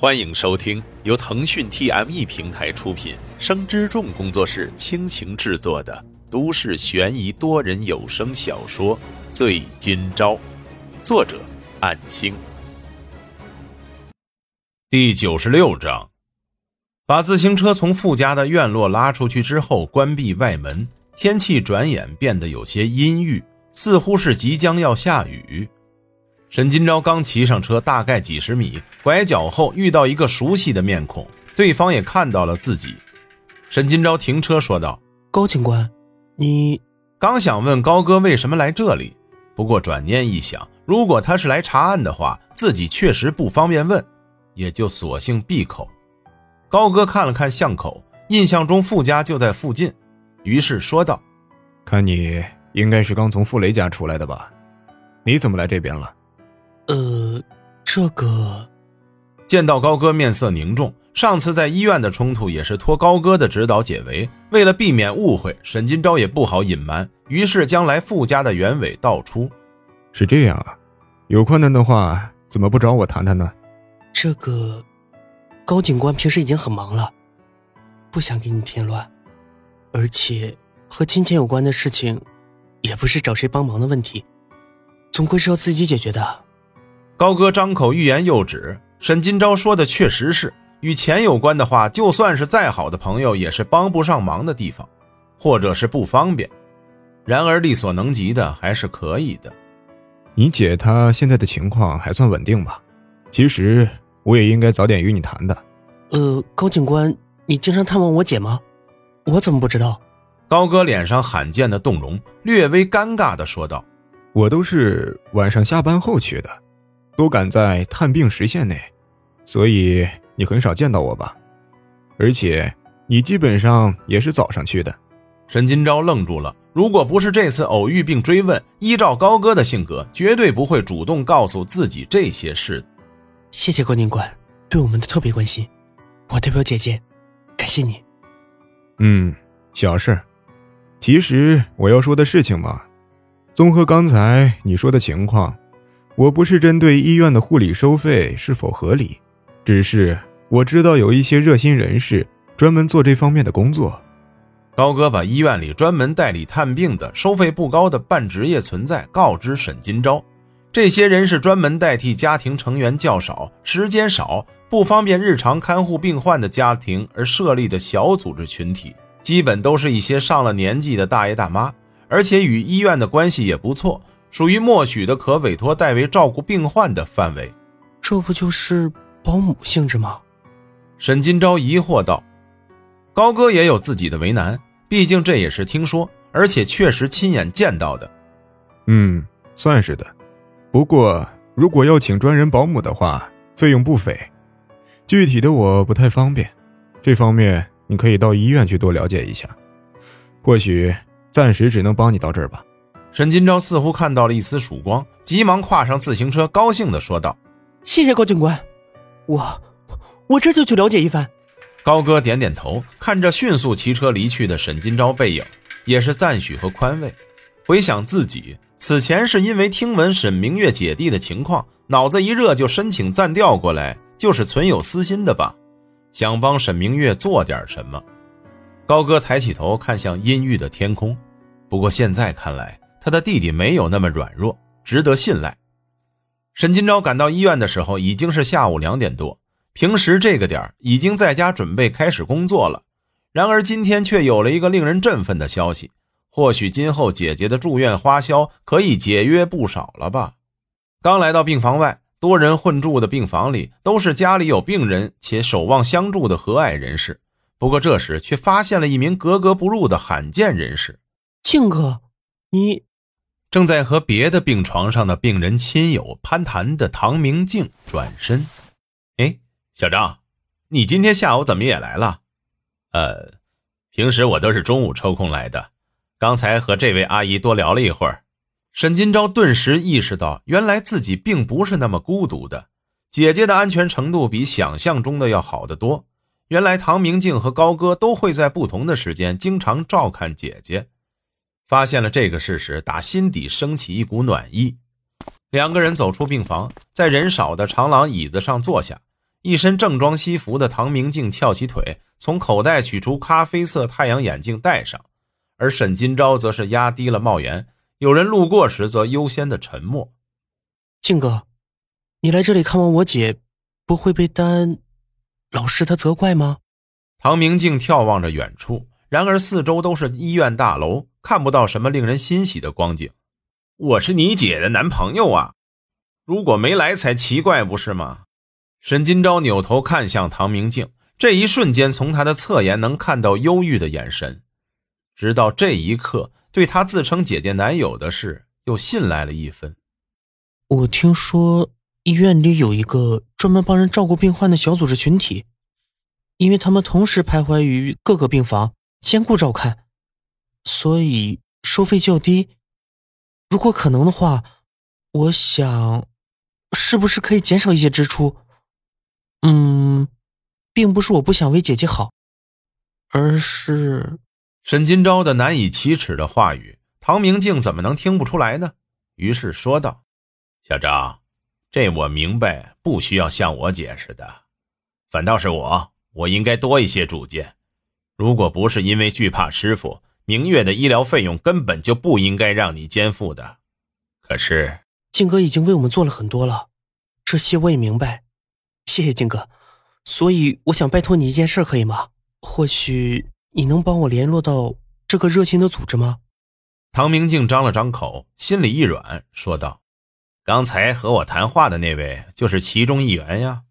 欢迎收听由腾讯 TME 平台出品、生之众工作室倾情制作的都市悬疑多人有声小说《醉今朝》，作者：暗星。第九十六章，把自行车从富家的院落拉出去之后，关闭外门。天气转眼变得有些阴郁，似乎是即将要下雨。沈金钊刚骑上车，大概几十米，拐角后遇到一个熟悉的面孔，对方也看到了自己。沈金钊停车说道：“高警官，你……”刚想问高哥为什么来这里，不过转念一想，如果他是来查案的话，自己确实不方便问，也就索性闭口。高哥看了看巷口，印象中傅家就在附近，于是说道：“看你应该是刚从傅雷家出来的吧？你怎么来这边了？”呃，这个，见到高哥面色凝重，上次在医院的冲突也是托高哥的指导解围。为了避免误会，沈金钊也不好隐瞒，于是将来傅家的原委道出。是这样啊，有困难的话，怎么不找我谈谈呢？这个，高警官平时已经很忙了，不想给你添乱，而且和金钱有关的事情，也不是找谁帮忙的问题，总归是要自己解决的。高哥张口欲言又止，沈金钊说的确实是与钱有关的话，就算是再好的朋友，也是帮不上忙的地方，或者是不方便。然而力所能及的还是可以的。你姐她现在的情况还算稳定吧？其实我也应该早点与你谈的。呃，高警官，你经常探望我姐吗？我怎么不知道？高哥脸上罕见的动容，略微尴尬的说道：“我都是晚上下班后去的。”都赶在探病时限内，所以你很少见到我吧？而且你基本上也是早上去的。沈金钊愣住了。如果不是这次偶遇并追问，依照高哥的性格，绝对不会主动告诉自己这些事。谢谢郭警官对我们的特别关心，我代表姐姐感谢你。嗯，小事。其实我要说的事情嘛，综合刚才你说的情况。我不是针对医院的护理收费是否合理，只是我知道有一些热心人士专门做这方面的工作。高哥把医院里专门代理探病的、收费不高的半职业存在告知沈金钊。这些人是专门代替家庭成员较少、时间少、不方便日常看护病患的家庭而设立的小组织群体，基本都是一些上了年纪的大爷大妈，而且与医院的关系也不错。属于默许的可委托代为照顾病患的范围，这不就是保姆性质吗？沈金钊疑惑道。高哥也有自己的为难，毕竟这也是听说，而且确实亲眼见到的。嗯，算是的。不过如果要请专人保姆的话，费用不菲，具体的我不太方便。这方面你可以到医院去多了解一下。或许暂时只能帮你到这儿吧。沈金钊似乎看到了一丝曙光，急忙跨上自行车，高兴地说道：“谢谢高警官，我我这就去了解一番。”高哥点点头，看着迅速骑车离去的沈金钊背影，也是赞许和宽慰。回想自己此前是因为听闻沈明月姐弟的情况，脑子一热就申请暂调过来，就是存有私心的吧？想帮沈明月做点什么？高哥抬起头看向阴郁的天空，不过现在看来。他的弟弟没有那么软弱，值得信赖。沈金钊赶到医院的时候已经是下午两点多，平时这个点已经在家准备开始工作了。然而今天却有了一个令人振奋的消息，或许今后姐姐的住院花销可以节约不少了吧？刚来到病房外，多人混住的病房里都是家里有病人且守望相助的和蔼人士。不过这时却发现了一名格格不入的罕见人士，庆哥，你。正在和别的病床上的病人亲友攀谈的唐明镜转身：“哎，小张，你今天下午怎么也来了？呃，平时我都是中午抽空来的。刚才和这位阿姨多聊了一会儿。”沈金钊顿时意识到，原来自己并不是那么孤独的。姐姐的安全程度比想象中的要好得多。原来唐明镜和高哥都会在不同的时间经常照看姐姐。发现了这个事实，打心底升起一股暖意。两个人走出病房，在人少的长廊椅子上坐下。一身正装西服的唐明镜翘起腿，从口袋取出咖啡色太阳眼镜戴上，而沈金钊则是压低了帽檐。有人路过时，则优先的沉默。静哥，你来这里看望我姐，不会被丹老师他责怪吗？唐明镜眺望着远处，然而四周都是医院大楼，看不到什么令人欣喜的光景。我是你姐的男朋友啊，如果没来才奇怪，不是吗？沈金钊扭头看向唐明镜，这一瞬间，从他的侧颜能看到忧郁的眼神。直到这一刻，对他自称姐姐男友的事又信赖了一分。我听说医院里有一个专门帮人照顾病患的小组织群体，因为他们同时徘徊于各个病房，兼顾照看，所以收费较低。如果可能的话，我想，是不是可以减少一些支出？嗯，并不是我不想为姐姐好，而是沈金钊的难以启齿的话语，唐明镜怎么能听不出来呢？于是说道：“小张，这我明白，不需要向我解释的。反倒是我，我应该多一些主见。如果不是因为惧怕师傅，明月的医疗费用根本就不应该让你肩负的。可是，静哥已经为我们做了很多了，这些我也明白。”谢谢静哥，所以我想拜托你一件事，可以吗？或许你能帮我联络到这个热心的组织吗？唐明镜张了张口，心里一软，说道：“刚才和我谈话的那位就是其中一员呀。”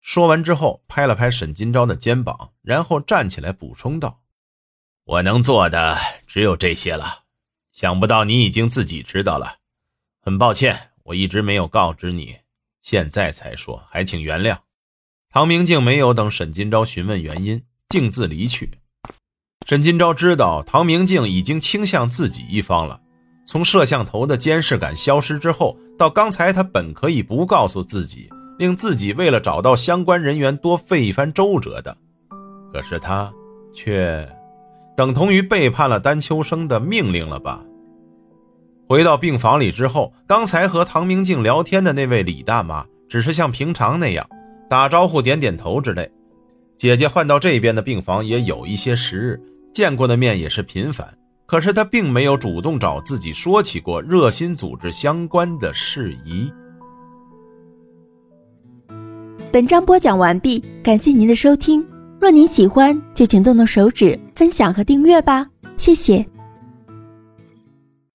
说完之后，拍了拍沈金钊的肩膀，然后站起来补充道：“我能做的只有这些了。想不到你已经自己知道了，很抱歉，我一直没有告知你。”现在才说，还请原谅。唐明镜没有等沈金钊询问原因，径自离去。沈金钊知道唐明镜已经倾向自己一方了。从摄像头的监视感消失之后，到刚才他本可以不告诉自己，令自己为了找到相关人员多费一番周折的，可是他却等同于背叛了丹秋生的命令了吧？回到病房里之后，刚才和唐明镜聊天的那位李大妈，只是像平常那样打招呼、点点头之类。姐姐换到这边的病房也有一些时日，见过的面也是频繁，可是她并没有主动找自己说起过热心组织相关的事宜。本章播讲完毕，感谢您的收听。若您喜欢，就请动动手指分享和订阅吧，谢谢。